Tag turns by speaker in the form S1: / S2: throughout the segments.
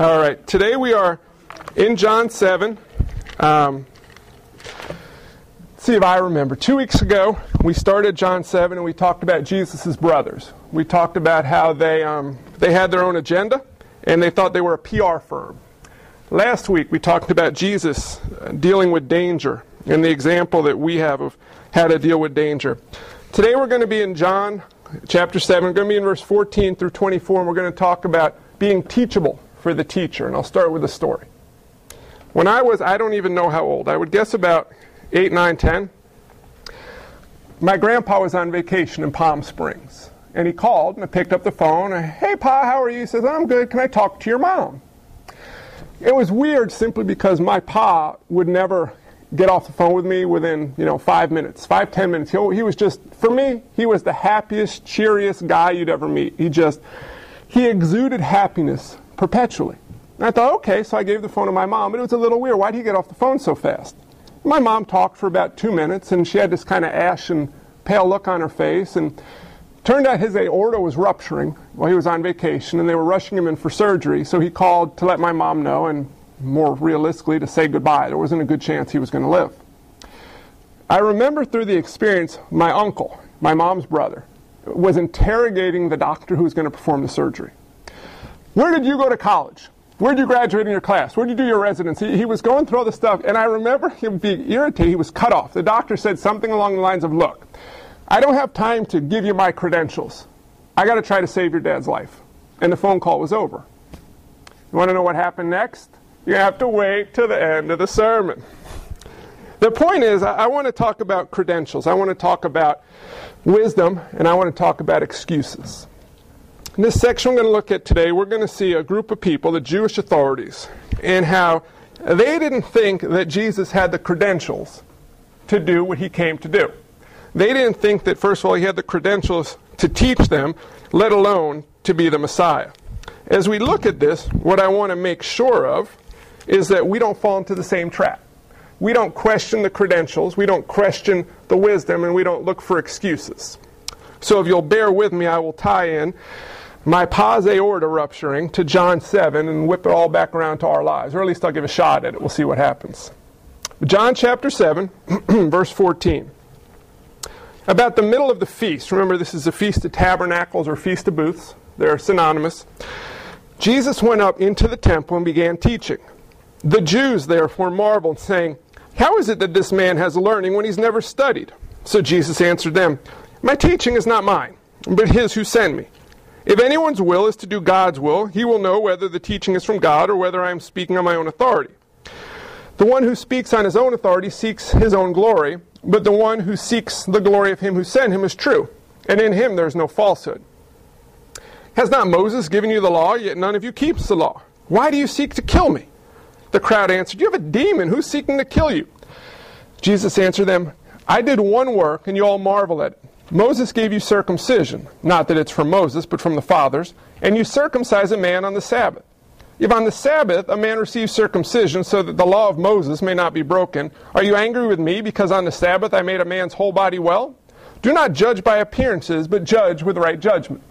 S1: All right, today we are in John 7. Um, see if I remember. Two weeks ago, we started John 7 and we talked about Jesus' brothers. We talked about how they, um, they had their own agenda and they thought they were a PR firm. Last week, we talked about Jesus uh, dealing with danger and the example that we have of how to deal with danger. Today, we're going to be in John chapter 7. We're going to be in verse 14 through 24, and we're going to talk about being teachable for the teacher. And I'll start with a story. When I was, I don't even know how old, I would guess about 8, 9, 10, my grandpa was on vacation in Palm Springs. And he called and I picked up the phone. Hey, Pa, how are you? He says, I'm good. Can I talk to your mom? It was weird simply because my pa would never get off the phone with me within, you know, five minutes, five, ten minutes. He, he was just, for me, he was the happiest, cheeriest guy you'd ever meet. He just, he exuded happiness perpetually. And I thought, okay, so I gave the phone to my mom, but it was a little weird. Why did he get off the phone so fast? My mom talked for about two minutes, and she had this kind of ashen, pale look on her face, and turned out his aorta was rupturing while he was on vacation, and they were rushing him in for surgery. So he called to let my mom know, and more realistically, to say goodbye. There wasn't a good chance he was going to live. I remember through the experience, my uncle, my mom's brother, was interrogating the doctor who was going to perform the surgery. Where did you go to college? Where did you graduate in your class? Where did you do your residency? He, he was going through all stuff, and I remember him being irritated. He was cut off. The doctor said something along the lines of, Look, I don't have time to give you my credentials. I got to try to save your dad's life. And the phone call was over. You want to know what happened next? You have to wait till the end of the sermon. The point is, I, I want to talk about credentials. I want to talk about wisdom, and I want to talk about excuses. In this section we're going to look at today, we're going to see a group of people, the Jewish authorities, and how they didn't think that Jesus had the credentials to do what he came to do. They didn't think that, first of all, he had the credentials to teach them, let alone to be the Messiah. As we look at this, what I want to make sure of is that we don't fall into the same trap. We don't question the credentials, we don't question the wisdom, and we don't look for excuses. So if you'll bear with me, I will tie in my pa's aorta rupturing to John 7 and whip it all back around to our lives. Or at least I'll give a shot at it. We'll see what happens. John chapter 7, verse 14. About the middle of the feast, remember this is a Feast of Tabernacles or Feast of Booths, they're synonymous. Jesus went up into the temple and began teaching. The Jews therefore marveled, saying, How is it that this man has learning when he's never studied? So Jesus answered them, My teaching is not mine, but his who sent me. If anyone's will is to do God's will, he will know whether the teaching is from God or whether I am speaking on my own authority. The one who speaks on his own authority seeks his own glory, but the one who seeks the glory of him who sent him is true, and in him there is no falsehood. Has not Moses given you the law, yet none of you keeps the law? Why do you seek to kill me? The crowd answered, You have a demon. Who's seeking to kill you? Jesus answered them, I did one work, and you all marvel at it. Moses gave you circumcision, not that it's from Moses, but from the fathers, and you circumcise a man on the Sabbath. If on the Sabbath a man receives circumcision so that the law of Moses may not be broken, are you angry with me because on the Sabbath I made a man's whole body well? Do not judge by appearances, but judge with right judgment.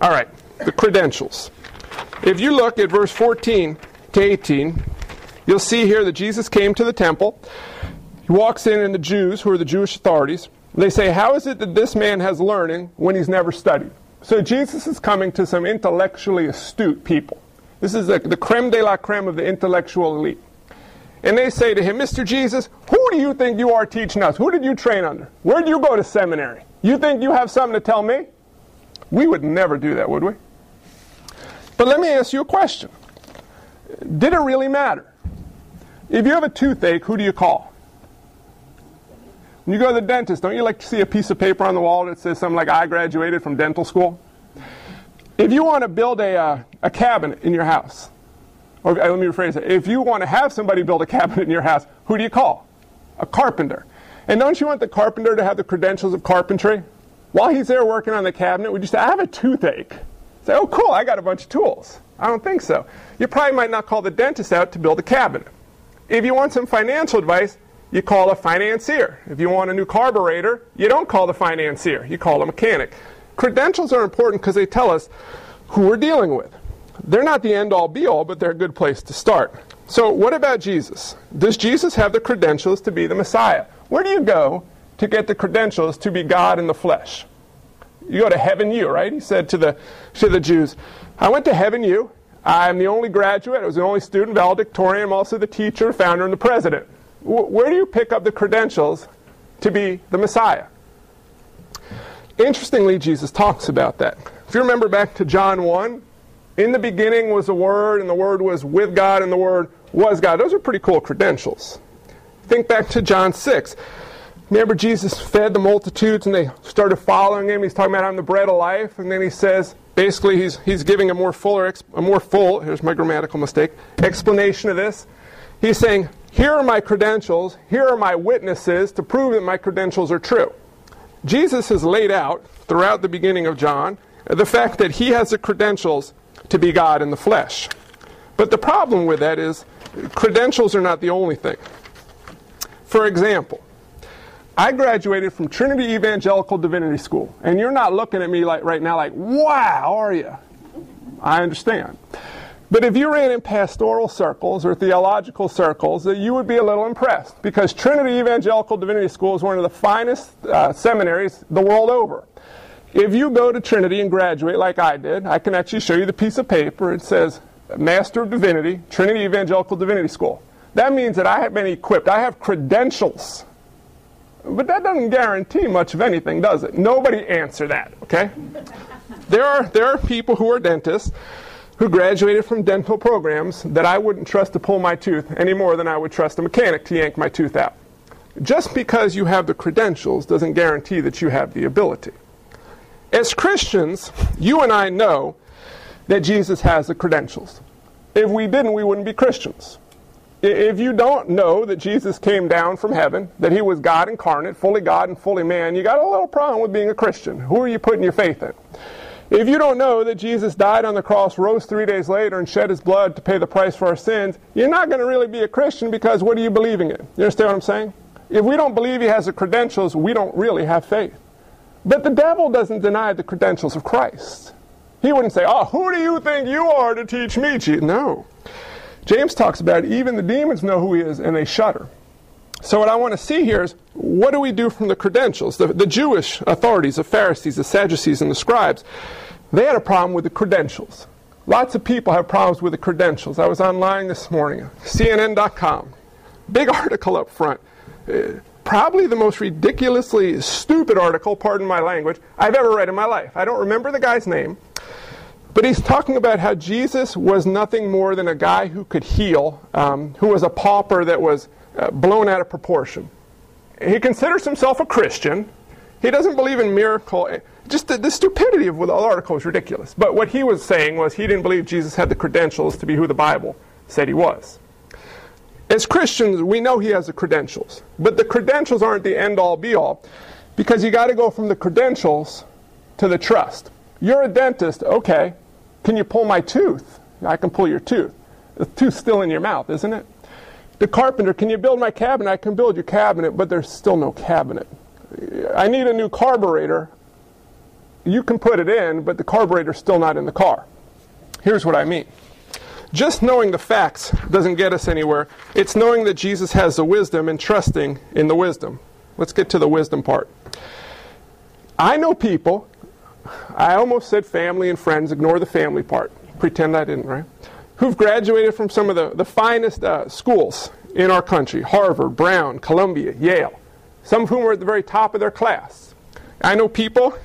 S1: All right, the credentials. If you look at verse 14 to 18, you'll see here that Jesus came to the temple. He walks in, and the Jews, who are the Jewish authorities, they say, How is it that this man has learning when he's never studied? So Jesus is coming to some intellectually astute people. This is the, the creme de la creme of the intellectual elite. And they say to him, Mr. Jesus, who do you think you are teaching us? Who did you train under? Where did you go to seminary? You think you have something to tell me? We would never do that, would we? But let me ask you a question Did it really matter? If you have a toothache, who do you call? When you go to the dentist, don't you like to see a piece of paper on the wall that says something like, I graduated from dental school? If you want to build a, uh, a cabinet in your house, or let me rephrase it, if you want to have somebody build a cabinet in your house, who do you call? A carpenter. And don't you want the carpenter to have the credentials of carpentry? While he's there working on the cabinet, would you say, I have a toothache? Say, oh, cool, I got a bunch of tools. I don't think so. You probably might not call the dentist out to build a cabinet. If you want some financial advice, you call a financier. If you want a new carburetor, you don't call the financier, you call a mechanic. Credentials are important because they tell us who we're dealing with. they're not the end all be all, but they're a good place to start. So, what about Jesus? Does Jesus have the credentials to be the Messiah? Where do you go to get the credentials to be God in the flesh? You go to Heaven U, right? He said to the, to the Jews, I went to Heaven U. I'm the only graduate. I was the only student, valedictorian. I'm also the teacher, founder, and the president. Where do you pick up the credentials to be the Messiah? Interestingly, Jesus talks about that. If you remember back to John 1, in the beginning was the Word, and the Word was with God, and the Word was God. Those are pretty cool credentials. Think back to John 6. Remember, Jesus fed the multitudes and they started following him. He's talking about I'm the bread of life, and then he says, basically, he's, he's giving a more fuller, a more full, here's my grammatical mistake, explanation of this. He's saying, here are my credentials, here are my witnesses to prove that my credentials are true. Jesus has laid out throughout the beginning of John the fact that he has the credentials to be God in the flesh. But the problem with that is credentials are not the only thing. For example, I graduated from Trinity Evangelical Divinity School, and you're not looking at me like right now like, "Wow, are you?" I understand. But if you ran in pastoral circles or theological circles, you would be a little impressed because Trinity Evangelical Divinity School is one of the finest uh, seminaries the world over. If you go to Trinity and graduate like I did, I can actually show you the piece of paper. It says Master of Divinity, Trinity Evangelical Divinity School. That means that I have been equipped. I have credentials. But that doesn't guarantee much of anything, does it? Nobody answer that, okay? there are there are people who are dentists who graduated from dental programs that I wouldn't trust to pull my tooth any more than I would trust a mechanic to yank my tooth out. Just because you have the credentials doesn't guarantee that you have the ability. As Christians, you and I know that Jesus has the credentials. If we didn't, we wouldn't be Christians. If you don't know that Jesus came down from heaven, that he was God incarnate, fully God and fully man, you got a little problem with being a Christian. Who are you putting your faith in? If you don't know that Jesus died on the cross, rose three days later, and shed his blood to pay the price for our sins, you're not going to really be a Christian because what are you believing in? You understand what I'm saying? If we don't believe he has the credentials, we don't really have faith. But the devil doesn't deny the credentials of Christ. He wouldn't say, Oh, who do you think you are to teach me? No. James talks about it, even the demons know who he is and they shudder. So, what I want to see here is what do we do from the credentials? The, the Jewish authorities, the Pharisees, the Sadducees, and the scribes, they had a problem with the credentials. Lots of people have problems with the credentials. I was online this morning, CNN.com. Big article up front. Uh, probably the most ridiculously stupid article, pardon my language, I've ever read in my life. I don't remember the guy's name, but he's talking about how Jesus was nothing more than a guy who could heal, um, who was a pauper that was uh, blown out of proportion. He considers himself a Christian. He doesn't believe in miracle. Just the, the stupidity of the article is ridiculous. But what he was saying was he didn't believe Jesus had the credentials to be who the Bible said he was. As Christians, we know he has the credentials. But the credentials aren't the end all be all because you got to go from the credentials to the trust. You're a dentist, okay. Can you pull my tooth? I can pull your tooth. The tooth's still in your mouth, isn't it? The carpenter, can you build my cabinet? I can build your cabinet, but there's still no cabinet. I need a new carburetor. You can put it in, but the carburetor's still not in the car. Here's what I mean. Just knowing the facts doesn't get us anywhere. It's knowing that Jesus has the wisdom and trusting in the wisdom. Let's get to the wisdom part. I know people, I almost said family and friends, ignore the family part. Pretend I didn't, right? Who've graduated from some of the, the finest uh, schools in our country Harvard, Brown, Columbia, Yale, some of whom are at the very top of their class. I know people,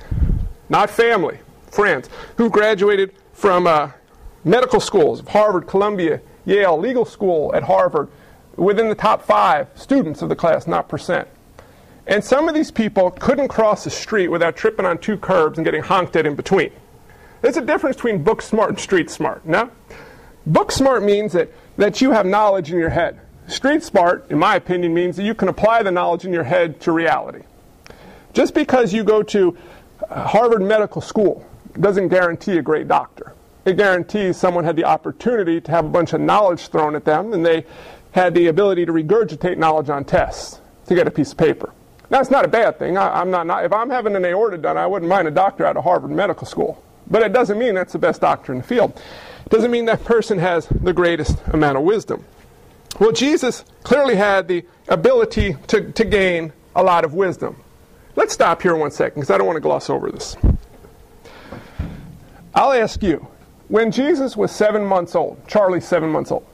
S1: not family, friends, who graduated from uh, medical schools of Harvard, Columbia, Yale, legal school at Harvard, within the top five students of the class, not percent. And some of these people couldn't cross the street without tripping on two curbs and getting honked at in between. There's a difference between book smart and street smart, no? Book smart means that, that you have knowledge in your head. Street smart, in my opinion, means that you can apply the knowledge in your head to reality. Just because you go to uh, Harvard Medical School doesn't guarantee a great doctor. It guarantees someone had the opportunity to have a bunch of knowledge thrown at them and they had the ability to regurgitate knowledge on tests to get a piece of paper. Now, it's not a bad thing. I, am not, not, if I'm having an aorta done, I wouldn't mind a doctor out of Harvard Medical School. But it doesn't mean that's the best doctor in the field. It doesn't mean that person has the greatest amount of wisdom. Well, Jesus clearly had the ability to, to gain a lot of wisdom. Let's stop here one second because I don't want to gloss over this. I'll ask you when Jesus was seven months old, Charlie's seven months old,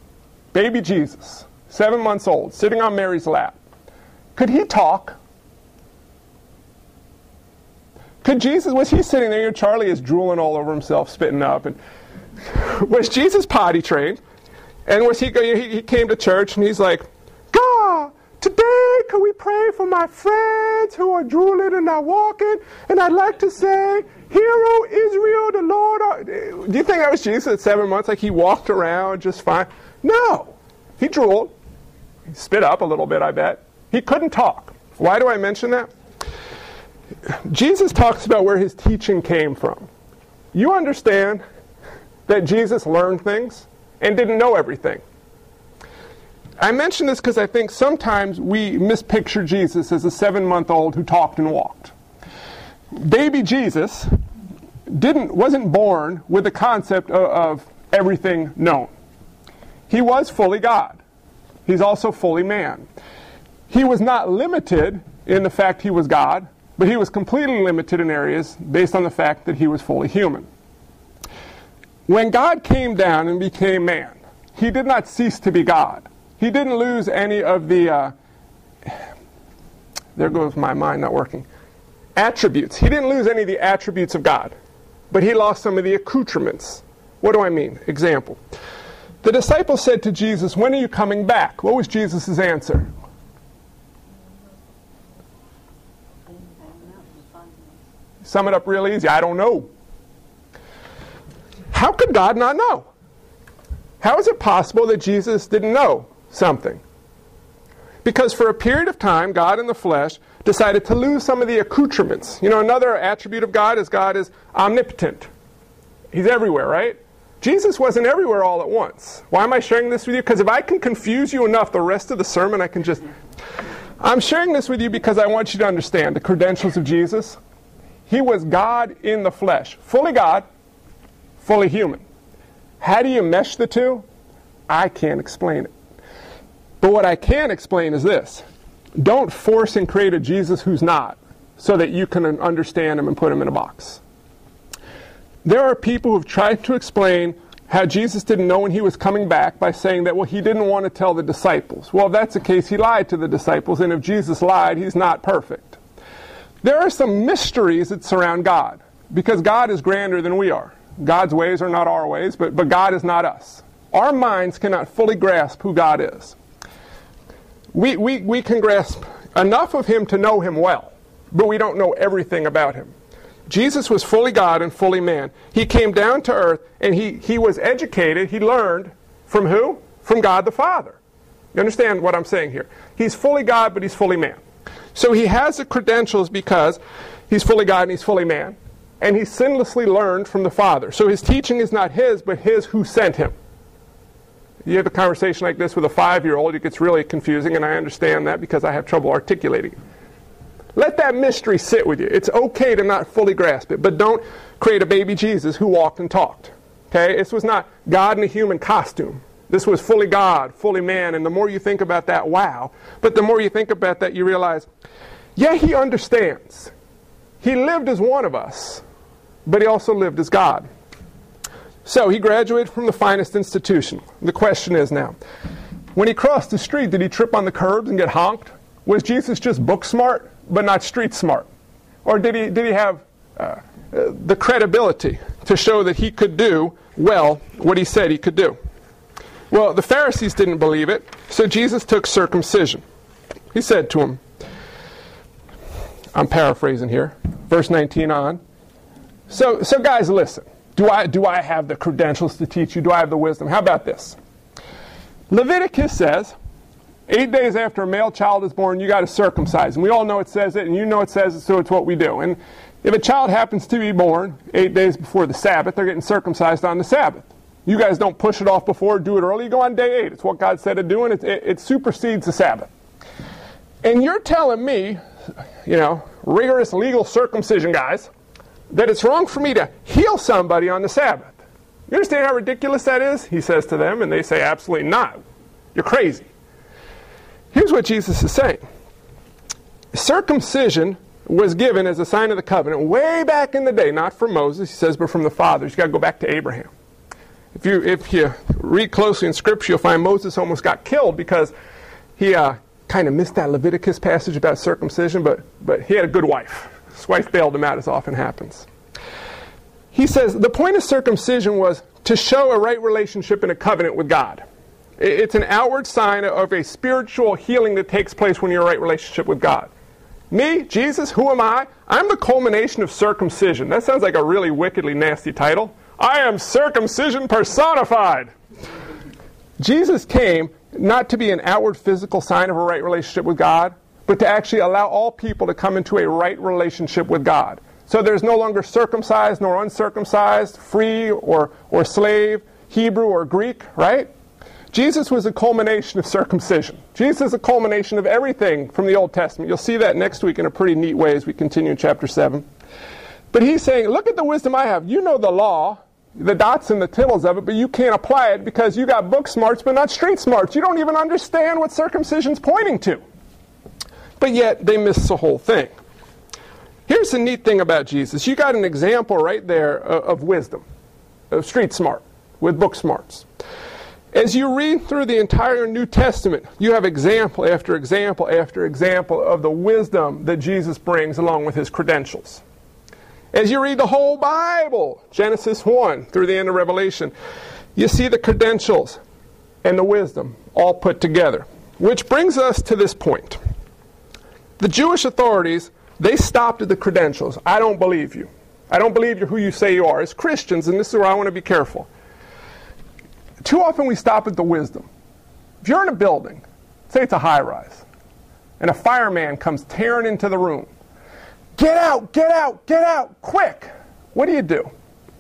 S1: baby Jesus, seven months old, sitting on Mary's lap, could he talk? Could Jesus, was he sitting there? Your Charlie is drooling all over himself, spitting up. And was Jesus potty trained? And was he, he came to church and he's like, God, today can we pray for my friends who are drooling and not walking? And I'd like to say, Hear, O Israel, the Lord. Do you think that was Jesus at seven months? Like he walked around just fine? No. He drooled. He spit up a little bit, I bet. He couldn't talk. Why do I mention that? Jesus talks about where his teaching came from. You understand that Jesus learned things and didn't know everything. I mention this because I think sometimes we mispicture Jesus as a seven month old who talked and walked. Baby Jesus didn't, wasn't born with the concept of, of everything known. He was fully God. He's also fully man. He was not limited in the fact he was God, but he was completely limited in areas based on the fact that he was fully human. When God came down and became man, he did not cease to be God. He didn't lose any of the, uh, there goes my mind not working, attributes. He didn't lose any of the attributes of God, but he lost some of the accoutrements. What do I mean? Example. The disciples said to Jesus, When are you coming back? What was Jesus' answer? Sum it up real easy. I don't know. How could God not know? How is it possible that Jesus didn't know something? Because for a period of time, God in the flesh decided to lose some of the accoutrements. You know, another attribute of God is God is omnipotent. He's everywhere, right? Jesus wasn't everywhere all at once. Why am I sharing this with you? Because if I can confuse you enough, the rest of the sermon I can just. I'm sharing this with you because I want you to understand the credentials of Jesus. He was God in the flesh, fully God, fully human. How do you mesh the two? I can't explain it. But what I can explain is this don't force and create a Jesus who's not so that you can understand him and put him in a box. There are people who've tried to explain how Jesus didn't know when he was coming back by saying that, well, he didn't want to tell the disciples. Well, if that's the case, he lied to the disciples, and if Jesus lied, he's not perfect. There are some mysteries that surround God because God is grander than we are. God's ways are not our ways, but, but God is not us. Our minds cannot fully grasp who God is we, we, we can grasp enough of him to know him well, but we don't know everything about him. Jesus was fully God and fully man. He came down to earth and he, he was educated, he learned from who? From God the Father. You understand what I'm saying here? He's fully God, but he's fully man. So he has the credentials because he's fully God and he's fully man. And he sinlessly learned from the Father. So his teaching is not his, but his who sent him you have a conversation like this with a five year old, it gets really confusing, and I understand that because I have trouble articulating it. Let that mystery sit with you. It's okay to not fully grasp it, but don't create a baby Jesus who walked and talked. Okay? This was not God in a human costume. This was fully God, fully man, and the more you think about that, wow. But the more you think about that, you realize, yeah, he understands. He lived as one of us, but he also lived as God. So he graduated from the finest institution. The question is now, when he crossed the street, did he trip on the curbs and get honked? Was Jesus just book smart, but not street smart? Or did he, did he have uh, uh, the credibility to show that he could do well what he said he could do? Well, the Pharisees didn't believe it, so Jesus took circumcision. He said to him, I'm paraphrasing here, verse 19 on. So, so guys, listen. Do I, do I have the credentials to teach you? Do I have the wisdom? How about this? Leviticus says, eight days after a male child is born, you got to circumcise. And we all know it says it, and you know it says it, so it's what we do. And if a child happens to be born eight days before the Sabbath, they're getting circumcised on the Sabbath. You guys don't push it off before, do it early. You go on day eight. It's what God said to do, and it, it, it supersedes the Sabbath. And you're telling me, you know, rigorous legal circumcision guys, that it's wrong for me to heal somebody on the Sabbath. You understand how ridiculous that is? He says to them, and they say, Absolutely not. You're crazy. Here's what Jesus is saying Circumcision was given as a sign of the covenant way back in the day, not from Moses, he says, but from the fathers. You've got to go back to Abraham. If you, if you read closely in Scripture, you'll find Moses almost got killed because he uh, kind of missed that Leviticus passage about circumcision, but, but he had a good wife. His wife bailed him out, as often happens. He says the point of circumcision was to show a right relationship and a covenant with God. It's an outward sign of a spiritual healing that takes place when you're in a right relationship with God. Me, Jesus, who am I? I'm the culmination of circumcision. That sounds like a really wickedly nasty title. I am circumcision personified. Jesus came not to be an outward physical sign of a right relationship with God, but to actually allow all people to come into a right relationship with God. So there's no longer circumcised nor uncircumcised, free or, or slave, Hebrew or Greek, right? Jesus was a culmination of circumcision. Jesus is a culmination of everything from the Old Testament. You'll see that next week in a pretty neat way as we continue in chapter 7. But he's saying, Look at the wisdom I have. You know the law, the dots and the tittles of it, but you can't apply it because you got book smarts but not street smarts. You don't even understand what circumcision's pointing to. But yet they miss the whole thing. Here's the neat thing about Jesus. You got an example right there uh, of wisdom, of street smart, with book smarts. As you read through the entire New Testament, you have example after example after example of the wisdom that Jesus brings along with his credentials. As you read the whole Bible, Genesis 1 through the end of Revelation, you see the credentials and the wisdom all put together. Which brings us to this point. The Jewish authorities, they stopped at the credentials. I don't believe you. I don't believe you're who you say you are. As Christians, and this is where I want to be careful. Too often we stop at the wisdom. If you're in a building, say it's a high rise, and a fireman comes tearing into the room, get out, get out, get out, quick. What do you do?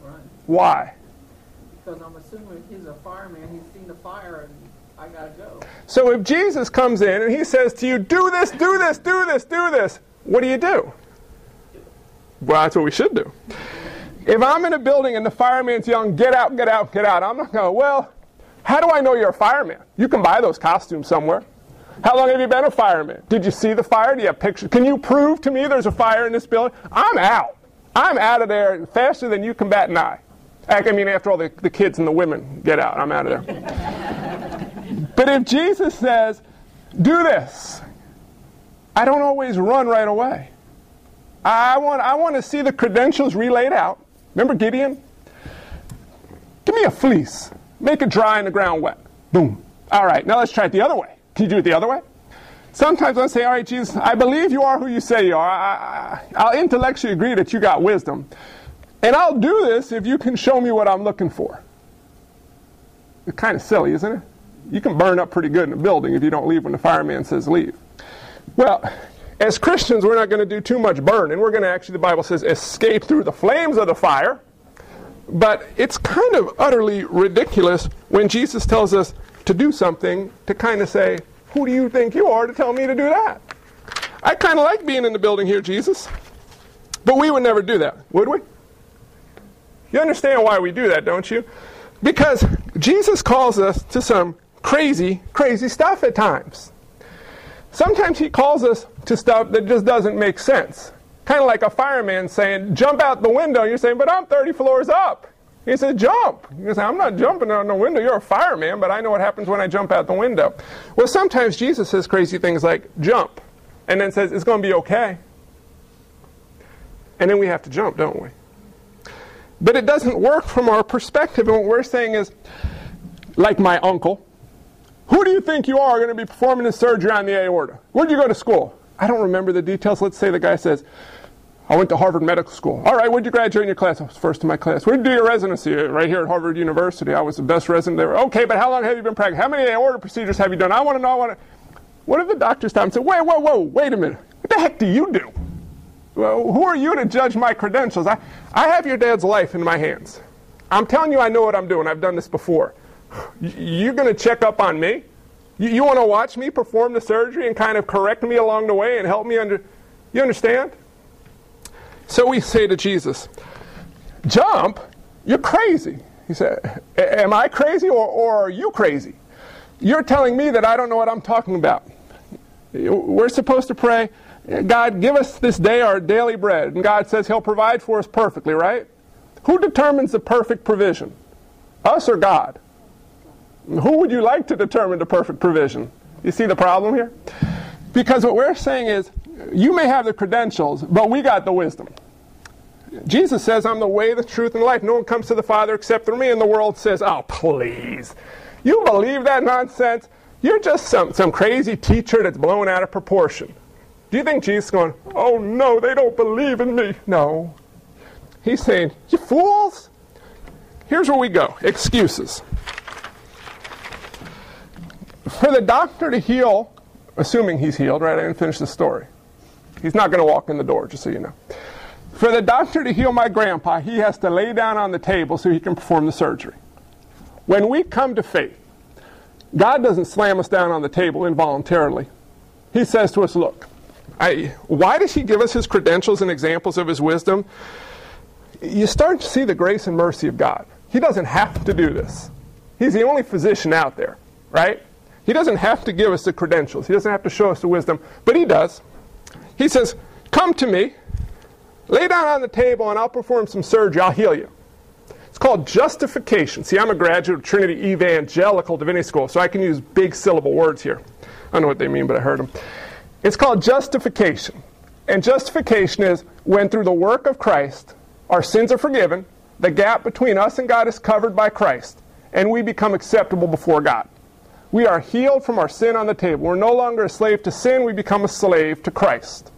S2: Right.
S1: Why?
S2: Because I'm assuming he's a fireman, he's seen the fire, and I gotta go.
S1: So if Jesus comes in and he says to you, do this, do this, do this, do this, what do you do? Well, that's what we should do. If I'm in a building and the fireman's yelling, get out, get out, get out, I'm not going, well, how do I know you're a fireman? You can buy those costumes somewhere. How long have you been a fireman? Did you see the fire? Do you have pictures? Can you prove to me there's a fire in this building? I'm out. I'm out of there faster than you can bat an eye. I mean, after all, the, the kids and the women get out, I'm out of there. but if Jesus says, do this, I don't always run right away. I want, I want to see the credentials relayed out. Remember Gideon? Give me a fleece. Make it dry and the ground wet. Boom. All right, now let's try it the other way. Can you do it the other way? Sometimes I say, all right, Jesus, I believe you are who you say you are. I, will intellectually agree that you got wisdom. And I'll do this if you can show me what I'm looking for. It's kind of silly, isn't it? You can burn up pretty good in a building if you don't leave when the fireman says leave. Well, as Christians, we're not going to do too much burning. we're going to actually, the Bible says, escape through the flames of the fire. But it's kind of utterly ridiculous when Jesus tells us to do something to kind of say, Who do you think you are to tell me to do that? I kind of like being in the building here, Jesus. But we would never do that, would we? You understand why we do that, don't you? Because Jesus calls us to some crazy, crazy stuff at times. Sometimes he calls us to stuff that just doesn't make sense. Kind of like a fireman saying, jump out the window. You're saying, but I'm 30 floors up. He says, jump. You say, I'm not jumping out the window. You're a fireman, but I know what happens when I jump out the window. Well, sometimes Jesus says crazy things like, jump, and then says, it's going to be okay. And then we have to jump, don't we? But it doesn't work from our perspective. And what we're saying is, like my uncle, who do you think you are going to be performing a surgery on the aorta? Where'd you go to school? I don't remember the details. Let's say the guy says, I went to Harvard Medical School. All right, where'd you graduate in your class? I was first in my class. Where'd you do your residency? Right here at Harvard University. I was the best resident there. Okay, but how long have you been practicing? How many aorta procedures have you done? I want to know. I want to. What if the doctor stopped and said, wait, whoa, whoa, wait a minute. What the heck do you do? Well, who are you to judge my credentials? I, I have your dad's life in my hands. I'm telling you, I know what I'm doing. I've done this before. You're going to check up on me? You, you want to watch me perform the surgery and kind of correct me along the way and help me under. You understand? So we say to Jesus, Jump? You're crazy. He said, Am I crazy or, or are you crazy? You're telling me that I don't know what I'm talking about. We're supposed to pray, God, give us this day our daily bread. And God says He'll provide for us perfectly, right? Who determines the perfect provision? Us or God? Who would you like to determine the perfect provision? You see the problem here? Because what we're saying is, you may have the credentials, but we got the wisdom. Jesus says, I'm the way, the truth, and the life. No one comes to the Father except through me. And the world says, Oh, please. You believe that nonsense? You're just some, some crazy teacher that's blown out of proportion. Do you think Jesus is going, Oh, no, they don't believe in me? No. He's saying, You fools. Here's where we go excuses. For the doctor to heal, assuming he's healed, right? I didn't finish the story. He's not going to walk in the door, just so you know. For the doctor to heal my grandpa, he has to lay down on the table so he can perform the surgery. When we come to faith, God doesn't slam us down on the table involuntarily. He says to us, Look, I, why does He give us His credentials and examples of His wisdom? You start to see the grace and mercy of God. He doesn't have to do this. He's the only physician out there, right? He doesn't have to give us the credentials. He doesn't have to show us the wisdom, but He does. He says, Come to me, lay down on the table, and I'll perform some surgery. I'll heal you. It's called justification. See, I'm a graduate of Trinity Evangelical Divinity School, so I can use big syllable words here. I don't know what they mean, but I heard them. It's called justification. And justification is when through the work of Christ, our sins are forgiven, the gap between us and God is covered by Christ, and we become acceptable before God. We are healed from our sin on the table. We're no longer a slave to sin, we become a slave to Christ.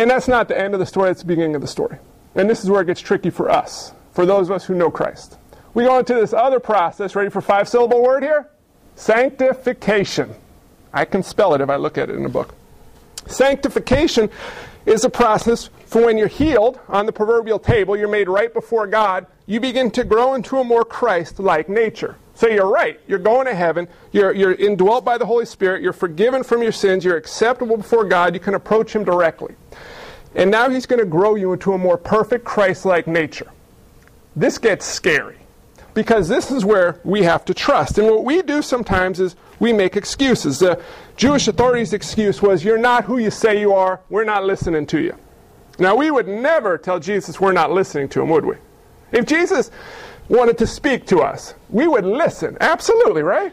S1: And that's not the end of the story, that's the beginning of the story. And this is where it gets tricky for us for those of us who know Christ. We go into this other process. Ready for five syllable word here? Sanctification. I can spell it if I look at it in a book. Sanctification is a process for when you're healed on the proverbial table, you're made right before God, you begin to grow into a more Christ like nature. So you're right. You're going to heaven. You're, you're indwelt by the Holy Spirit. You're forgiven from your sins. You're acceptable before God. You can approach Him directly. And now He's going to grow you into a more perfect Christ like nature this gets scary because this is where we have to trust. And what we do sometimes is we make excuses. The Jewish authorities' excuse was, You're not who you say you are, we're not listening to you. Now, we would never tell Jesus we're not listening to him, would we? If Jesus wanted to speak to us, we would listen. Absolutely, right?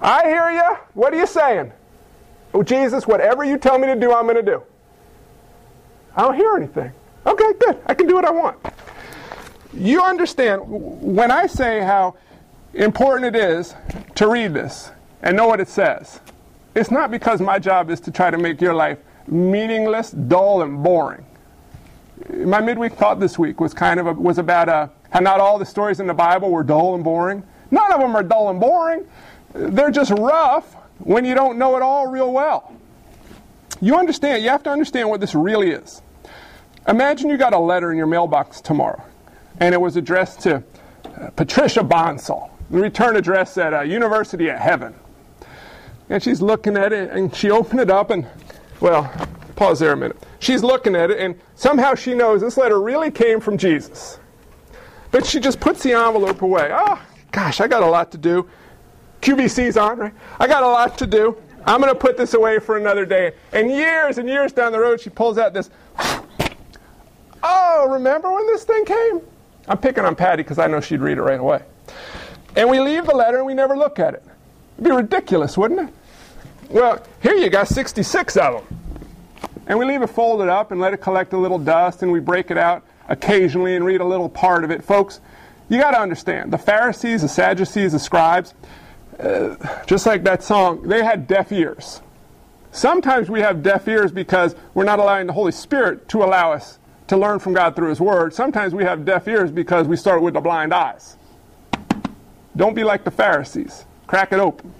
S1: I hear you. What are you saying? Oh, Jesus, whatever you tell me to do, I'm going to do. I don't hear anything. Okay, good. I can do what I want. You understand, when I say how important it is to read this and know what it says, it's not because my job is to try to make your life meaningless, dull, and boring. My midweek thought this week was kind of a, was about a, uh, how not all the stories in the Bible were dull and boring. None of them are dull and boring. They're just rough when you don't know it all real well. You understand, you have to understand what this really is. Imagine you got a letter in your mailbox tomorrow, and it was addressed to uh, Patricia Bonsall, the return address at uh, University of Heaven. And she's looking at it, and she opened it up, and, well, pause there a minute. She's looking at it, and somehow she knows this letter really came from Jesus. But she just puts the envelope away. Oh, gosh, I got a lot to do. QVC's on, right? I got a lot to do. I'm going to put this away for another day. And years and years down the road, she pulls out this Oh, remember when this thing came? I'm picking on Patty because I know she'd read it right away. And we leave the letter and we never look at it. It'd be ridiculous, wouldn't it? Well, here you got 66 of them. And we leave it folded up and let it collect a little dust and we break it out occasionally and read a little part of it. Folks, you got to understand the Pharisees, the Sadducees, the scribes, uh, just like that song, they had deaf ears. Sometimes we have deaf ears because we're not allowing the Holy Spirit to allow us to learn from God through His Word, sometimes we have deaf ears because we start with the blind eyes. Don't be like the Pharisees. Crack it open.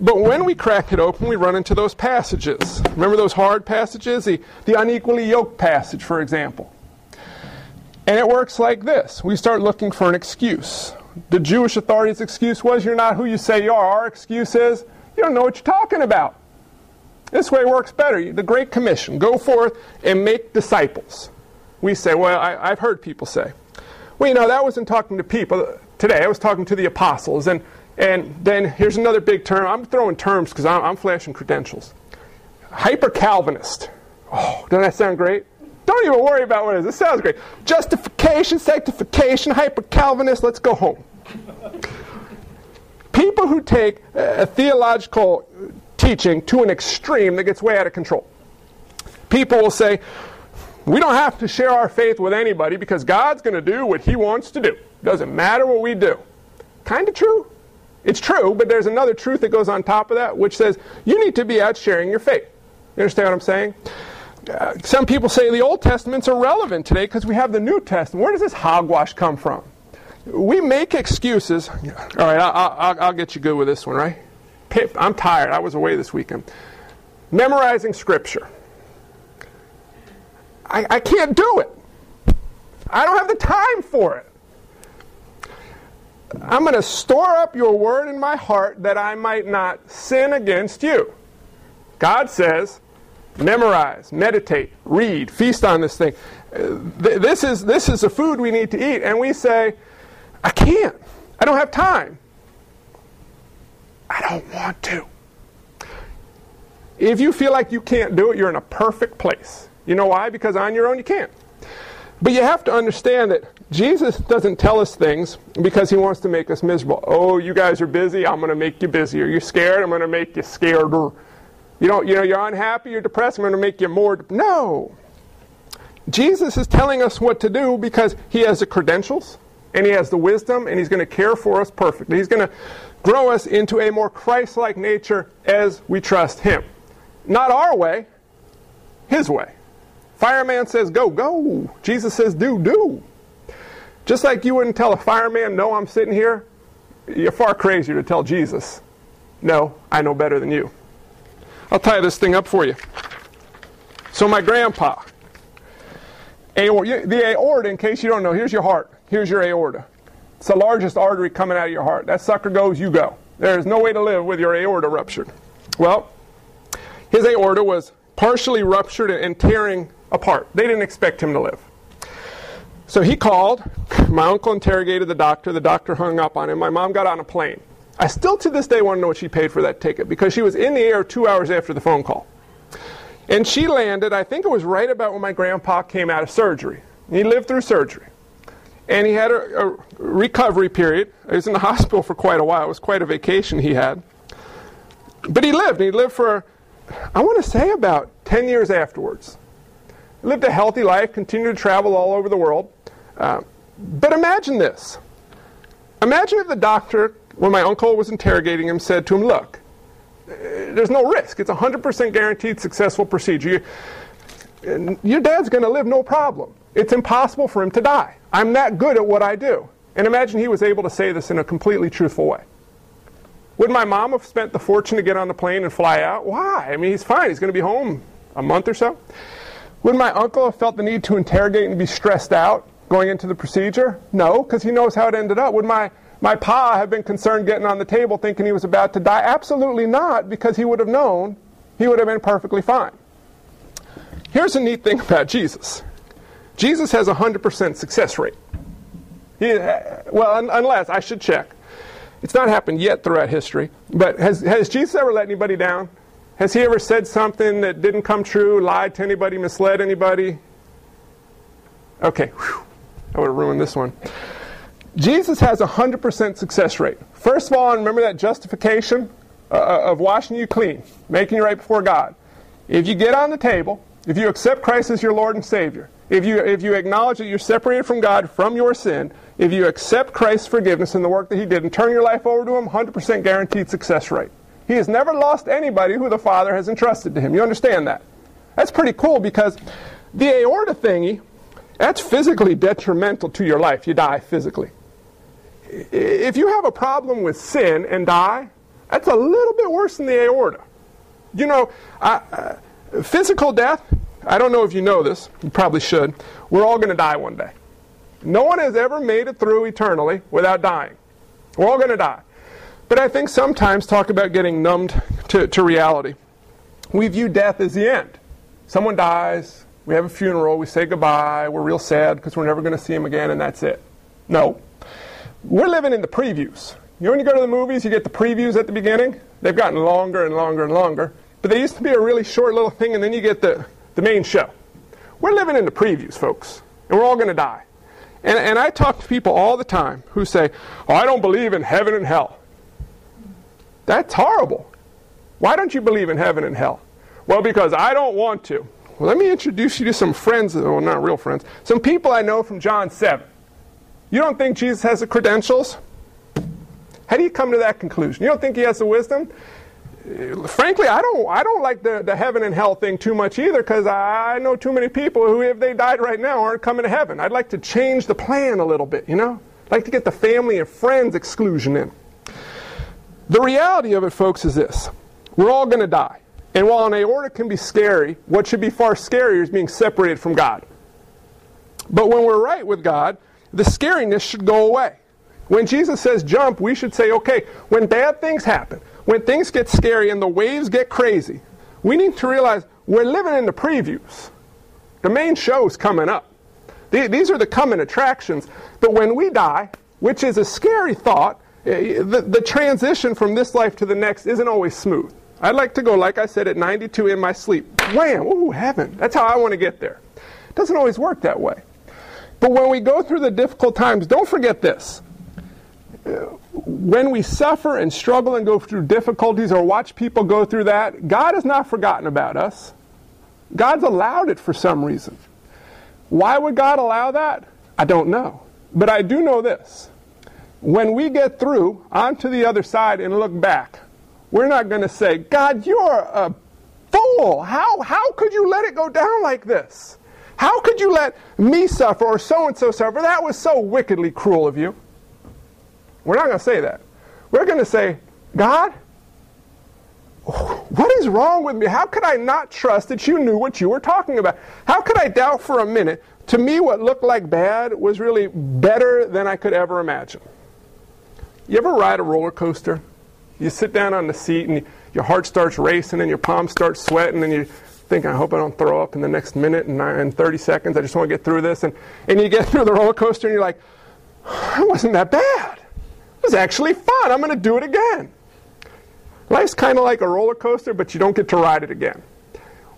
S1: But when we crack it open, we run into those passages. Remember those hard passages? The, the unequally yoked passage, for example. And it works like this we start looking for an excuse. The Jewish authorities' excuse was, You're not who you say you are. Our excuse is, You don't know what you're talking about. This way works better. The Great Commission go forth and make disciples. we say, well, I, I've heard people say, well, you know, that wasn't talking to people today. I was talking to the apostles. And, and then here's another big term. I'm throwing terms because I'm, I'm flashing credentials. Hyper Calvinist. Oh, doesn't that sound great? Don't even worry about what it is. It sounds great. Justification, sanctification, hyper Calvinist. Let's go home. People who take a theological teaching to an extreme that gets way out of control. People will say, we don't have to share our faith with anybody because God's going to do what He wants to do. Doesn't matter what we do. Kind of true. It's true, but there's another truth that goes on top of that, which says you need to be out sharing your faith. You understand what I'm saying? Uh, some people say the Old Testament's irrelevant today because we have the New Testament. Where does this hogwash come from? We make excuses. All right, I, will get you good with this one, right? I'm tired. I was away this weekend. Memorizing Scripture. I, I can't do it. I don't have the time for it. I'm going to store up your word in my heart that I might not sin against you. God says, memorize, meditate, read, feast on this thing. Uh, this is, this is the food we need to eat. And we say, I can't. I don't have time. I don't want to. If you feel like you can't do it, you're in a perfect place. You know why? Because on your own you can't. But you have to understand that Jesus doesn't tell us things because he wants to make us miserable. Oh, you guys are busy, I'm going to make you busy. Are you scared? I'm going to make you scareder. You know, you know, you're unhappy, you're depressed, I'm going to make you more. No. Jesus is telling us what to do because he has the credentials and he has the wisdom and he's going to care for us perfectly. He's going to grow us into a more Christ like nature as we trust him. Not our way, his way. Fireman says go, go. Jesus says do, do. Just like you wouldn't tell a fireman, no, I'm sitting here, you're far crazier to tell Jesus, no, I know better than you. I'll tie this thing up for you. So my grandpa, the aorta, in case you don't know, here's your heart. Here's your aorta. It's the largest artery coming out of your heart. That sucker goes, you go. There is no way to live with your aorta ruptured. Well, his aorta was partially ruptured and tearing apart. They didn't expect him to live. So he called. My uncle interrogated the doctor. The doctor hung up on him. My mom got on a plane. I still to this day want to know what she paid for that ticket because she was in the air two hours after the phone call. And she landed, I think it was right about when my grandpa came out of surgery. He lived through surgery. And he had a, a recovery period. He was in the hospital for quite a while. It was quite a vacation he had. But he lived. He lived for, I want to say, about 10 years afterwards. He lived a healthy life, continued to travel all over the world. Uh, but imagine this. Imagine if the doctor when my uncle was interrogating him, said to him, Look, there's no risk. It's a 100% guaranteed successful procedure. Your dad's going to live no problem. It's impossible for him to die. I'm that good at what I do. And imagine he was able to say this in a completely truthful way. Would my mom have spent the fortune to get on the plane and fly out? Why? I mean, he's fine. He's going to be home a month or so. Would my uncle have felt the need to interrogate and be stressed out going into the procedure? No, because he knows how it ended up. Would my my pa have been concerned getting on the table thinking he was about to die? Absolutely not, because he would have known he would have been perfectly fine. Here's a neat thing about Jesus Jesus has a 100% success rate. He, uh, well, un- unless, I should check. It's not happened yet throughout history, but has, has Jesus ever let anybody down? Has he ever said something that didn't come true, lied to anybody, misled anybody? Okay, Whew. I would have ruined this one. Jesus has a 100% success rate. First of all, and remember that justification uh, uh, of washing you clean, making you right before God. If you get on the table, if you accept Christ as your Lord and Savior, if you, if you acknowledge that you're separated from God from your sin, if you accept Christ's forgiveness and the work that He did and turn your life over to Him, 100% guaranteed success rate. He has never lost anybody who the Father has entrusted to Him. You understand that? That's pretty cool because the aorta thingy, that's physically detrimental to your life. You die physically if you have a problem with sin and die, that's a little bit worse than the aorta. You know, uh, physical death, I don't know if you know this, you probably should. We're all going to die one day. No one has ever made it through eternally without dying. We're all going to die. But I think sometimes talk about getting numbed to, to reality. We view death as the end. Someone dies, We have a funeral, we say goodbye, we're real sad because we're never going to see him again, and that's it. No. We're living in the previews. You know when you go to the movies, you get the previews at the beginning? They've gotten longer and longer and longer. But they used to be a really short little thing, and then you get the, the main show. We're living in the previews, folks, and we're all going to die. And, and I talk to people all the time who say, Oh, I don't believe in heaven and hell. That's horrible. Why don't you believe in heaven and hell? Well, because I don't want to. Well, let me introduce you to some friends, well, not real friends, some people I know from John 7. You don't think Jesus has the credentials? How do you come to that conclusion? You don't think he has the wisdom? Frankly, I don't, I don't like the, the heaven and hell thing too much either because I know too many people who, if they died right now, aren't coming to heaven. I'd like to change the plan a little bit, you know? I'd like to get the family and friends exclusion in. The reality of it, folks, is this we're all going to die. And while an aorta can be scary, what should be far scarier is being separated from God. But when we're right with God, the scariness should go away. When Jesus says jump, we should say, okay, when bad things happen, when things get scary and the waves get crazy, we need to realize we're living in the previews. The main show's coming up. These are the coming attractions. But when we die, which is a scary thought, eh, the, the transition from this life to the next isn't always smooth. I'd like to go, like I said, at 92 in my sleep. Wham! Ooh, heaven. That's how I want to get there. It doesn't always work that way. But when we go through the difficult times, don't forget this. When we suffer and struggle and go through difficulties or watch people go through that, God has not forgotten about us. God's allowed it for some reason. Why would God allow that? I don't know. But I do know this. When we get through onto the other side and look back, we're not going to say, God, you're a fool. How, how could you let it go down like this? How could you let me suffer or so and so suffer? That was so wickedly cruel of you. We're not going to say that. We're going to say, God, what is wrong with me? How could I not trust that you knew what you were talking about? How could I doubt for a minute? To me, what looked like bad was really better than I could ever imagine. You ever ride a roller coaster? You sit down on the seat and your heart starts racing and your palms start sweating and you think, I hope I don't throw up in the next minute and 30 seconds. I just want to get through this. And, and you get through the roller coaster and you're like, it wasn't that bad. It was actually fun. I'm going to do it again. Life's kind of like a roller coaster, but you don't get to ride it again.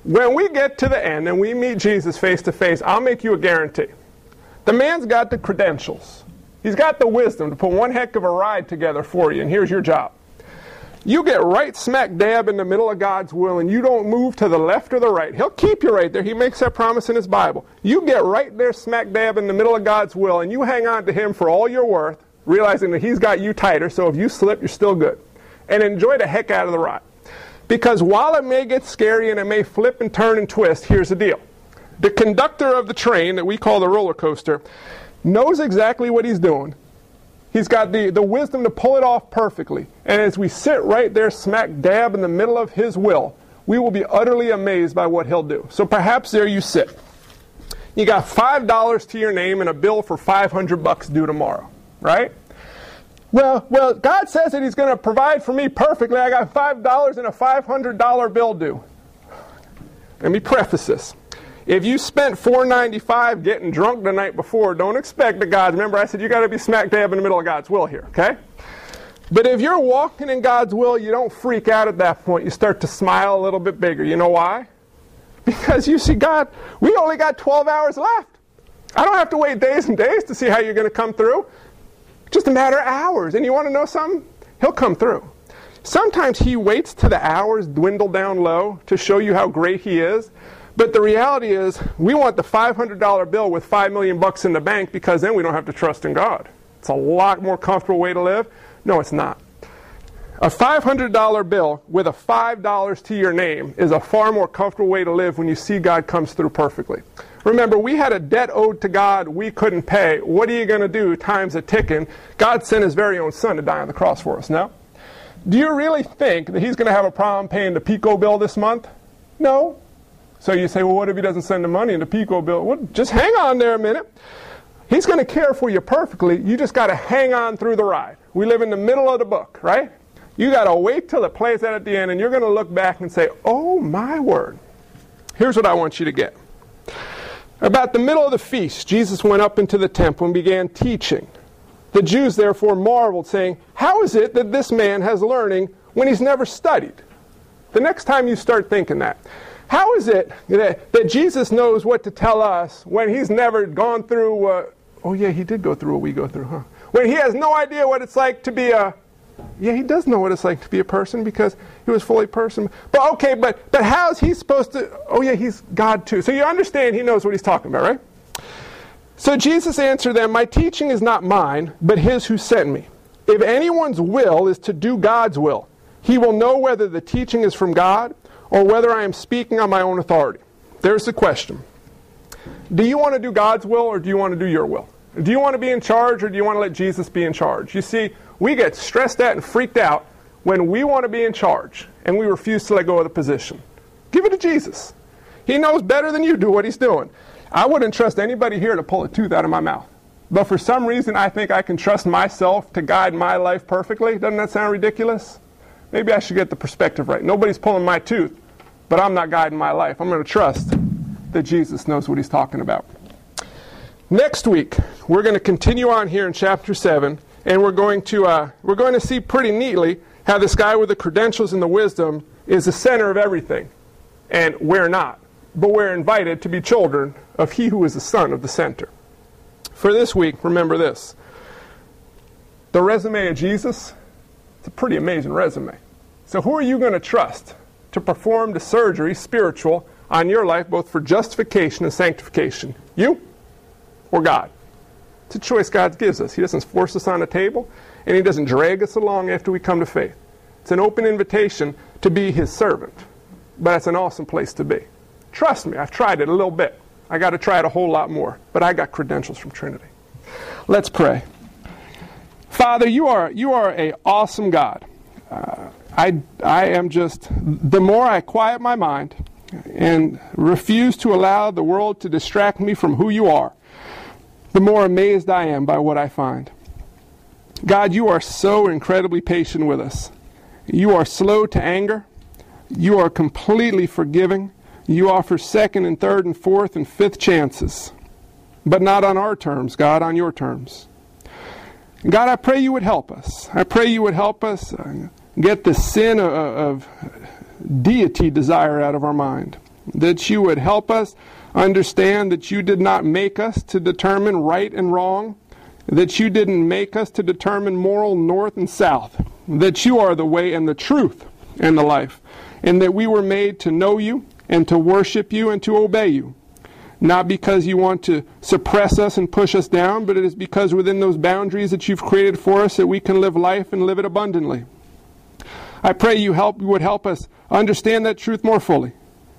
S1: When we get to the end and we meet Jesus face to face, I'll make you a guarantee. The man's got the credentials. He's got the wisdom to put one heck of a ride together for you, and here's your job. You get right smack dab in the middle of God's will and you don't move to the left or the right. He'll keep you right there. He makes that promise in his Bible. You get right there smack dab in the middle of God's will and you hang on to him for all you're worth, realizing that he's got you tighter, so if you slip, you're still good. And enjoy the heck out of the ride. Because while it may get scary and it may flip and turn and twist, here's the deal. The conductor of the train that we call the roller coaster knows exactly what he's doing He's got the, the wisdom to pull it off perfectly. And as we sit right there, smack dab in the middle of His will, we will be utterly amazed by what He'll do. So perhaps there you sit. You got $5 to your name and a bill for 500 bucks due tomorrow, right? Well, well, God says that He's going to provide for me perfectly. I got $5 and a $500 bill due. Let me preface this. If you spent 495 getting drunk the night before, don't expect that God's. Remember, I said you got to be smack dab in the middle of God's will here, okay? But if you're walking in God's will, you don't freak out at that point. You start to smile a little bit bigger. You know why? Because you see, God, we only got 12 hours left. I don't have to wait days and days to see how you're going to come through. Just a matter of hours. And you want to know something? He'll come through. Sometimes He waits till the hours dwindle down low to show you how great He is. But the reality is, we want the $500 bill with 5 million bucks in the bank because then we don't have to trust in God. It's a lot more comfortable way to live. No, it's not. A $500 bill with a $5 to your name is a far more comfortable way to live when you see God comes through perfectly. Remember, we had a debt owed to God we couldn't pay. What are you going to do? Time's a ticking. God sent his very own son to die on the cross for us, no? Do you really think that he's going to have a problem paying the PICO bill this month? No. So you say, well, what if he doesn't send the money in the PICO bill? Well, just hang on there a minute. He's going to care for you perfectly. You just got to hang on through the ride. We live in the middle of the book, right? You got to wait till it plays out at the end, and you're going to look back and say, oh, my word. Here's what I want you to get. About the middle of the feast, Jesus went up into the temple and began teaching. The Jews therefore marveled, saying, How is it that this man has learning when he's never studied? The next time you start thinking that, how is it that, that Jesus knows what to tell us when he's never gone through, uh, oh yeah, he did go through what we go through, huh? When he has no idea what it's like to be a, yeah, he does know what it's like to be a person because he was fully person. But okay, but, but how's he supposed to, oh yeah, he's God too. So you understand he knows what he's talking about, right? So Jesus answered them, My teaching is not mine, but his who sent me. If anyone's will is to do God's will, he will know whether the teaching is from God or whether I am speaking on my own authority. There's the question. Do you want to do God's will or do you want to do your will? Do you want to be in charge or do you want to let Jesus be in charge? You see, we get stressed out and freaked out when we want to be in charge and we refuse to let go of the position. Give it to Jesus. He knows better than you do what he's doing. I wouldn't trust anybody here to pull a tooth out of my mouth. But for some reason, I think I can trust myself to guide my life perfectly. Doesn't that sound ridiculous? Maybe I should get the perspective right. Nobody's pulling my tooth, but I'm not guiding my life. I'm going to trust that Jesus knows what he's talking about. Next week, we're going to continue on here in chapter 7, and we're going to, uh, we're going to see pretty neatly how this guy with the credentials and the wisdom is the center of everything, and we're not. But we're invited to be children of he who is the son of the center. For this week, remember this. The resume of Jesus it's a pretty amazing resume. So, who are you going to trust to perform the surgery, spiritual, on your life, both for justification and sanctification? You or God? It's a choice God gives us. He doesn't force us on a table, and He doesn't drag us along after we come to faith. It's an open invitation to be His servant. But it's an awesome place to be. Trust me, I've tried it a little bit. I got to try it a whole lot more. But I got credentials from Trinity. Let's pray. Father, you are you are a awesome God. Uh, I I am just the more I quiet my mind and refuse to allow the world to distract me from who you are, the more amazed I am by what I find. God, you are so incredibly patient with us. You are slow to anger. You are completely forgiving. You offer second and third and fourth and fifth chances, but not on our terms, God, on your terms. God, I pray you would help us. I pray you would help us get the sin of, deity desire out of our mind. That you would help us understand that you did not make us to determine right and wrong, that you didn't make us to determine moral north and south, that you are the way and the truth and the life, and that we were made to know you and to worship you and to obey you not because you want to suppress us and push us down, but it is because within those boundaries that you've created for us that we can live life and live it abundantly. I pray you help would help us understand that truth more fully.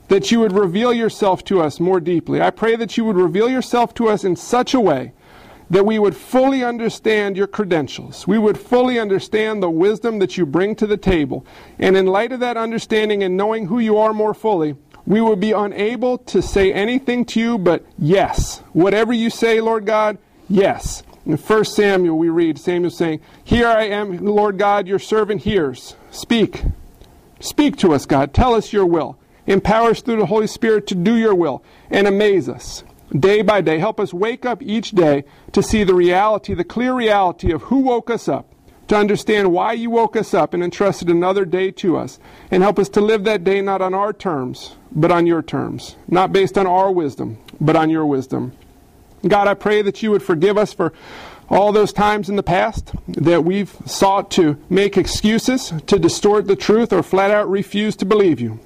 S1: That you would reveal yourself to us more deeply. I pray that you would reveal yourself to us in such a way that we would fully understand your credentials. We would fully understand the wisdom that you bring to the table. And in light of that understanding and knowing who you are more fully, we would be unable to say anything to you but yes. Whatever you say, Lord God, yes. In 1 Samuel, we read Samuel saying, Here I am, Lord God, your servant hears. Speak. Speak to us, God. Tell us your will. Empower us through the Holy Spirit to do your will and amaze us day by day. Help us wake up each day to see the reality, the clear reality of who woke us up to understand why you woke us up and entrusted another day to us, and help us to live that day not on our terms, but on your terms, not based on our wisdom, but on your wisdom. God, I pray that you would forgive us for all those times in the past that we've sought to make excuses, to distort the truth, or flat out refuse to believe you.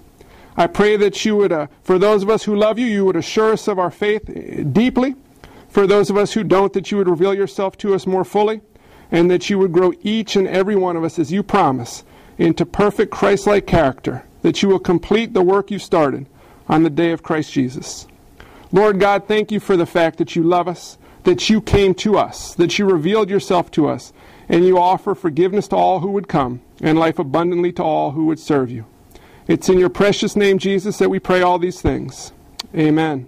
S1: I pray that you would, uh, for those of us who love you, you would assure us of our faith deeply. For those of us who don't, that you would reveal yourself to us more fully and that you would grow each and every one of us, as you promise, into perfect Christ like character, that you will complete the work you started on the day of Christ Jesus. Lord God, thank you for the fact that you love us, that you came to us, that you revealed yourself to us, and you offer forgiveness to all who would come, and life abundantly to all who would serve you. It's in your precious name, Jesus, that we pray all these things. Amen.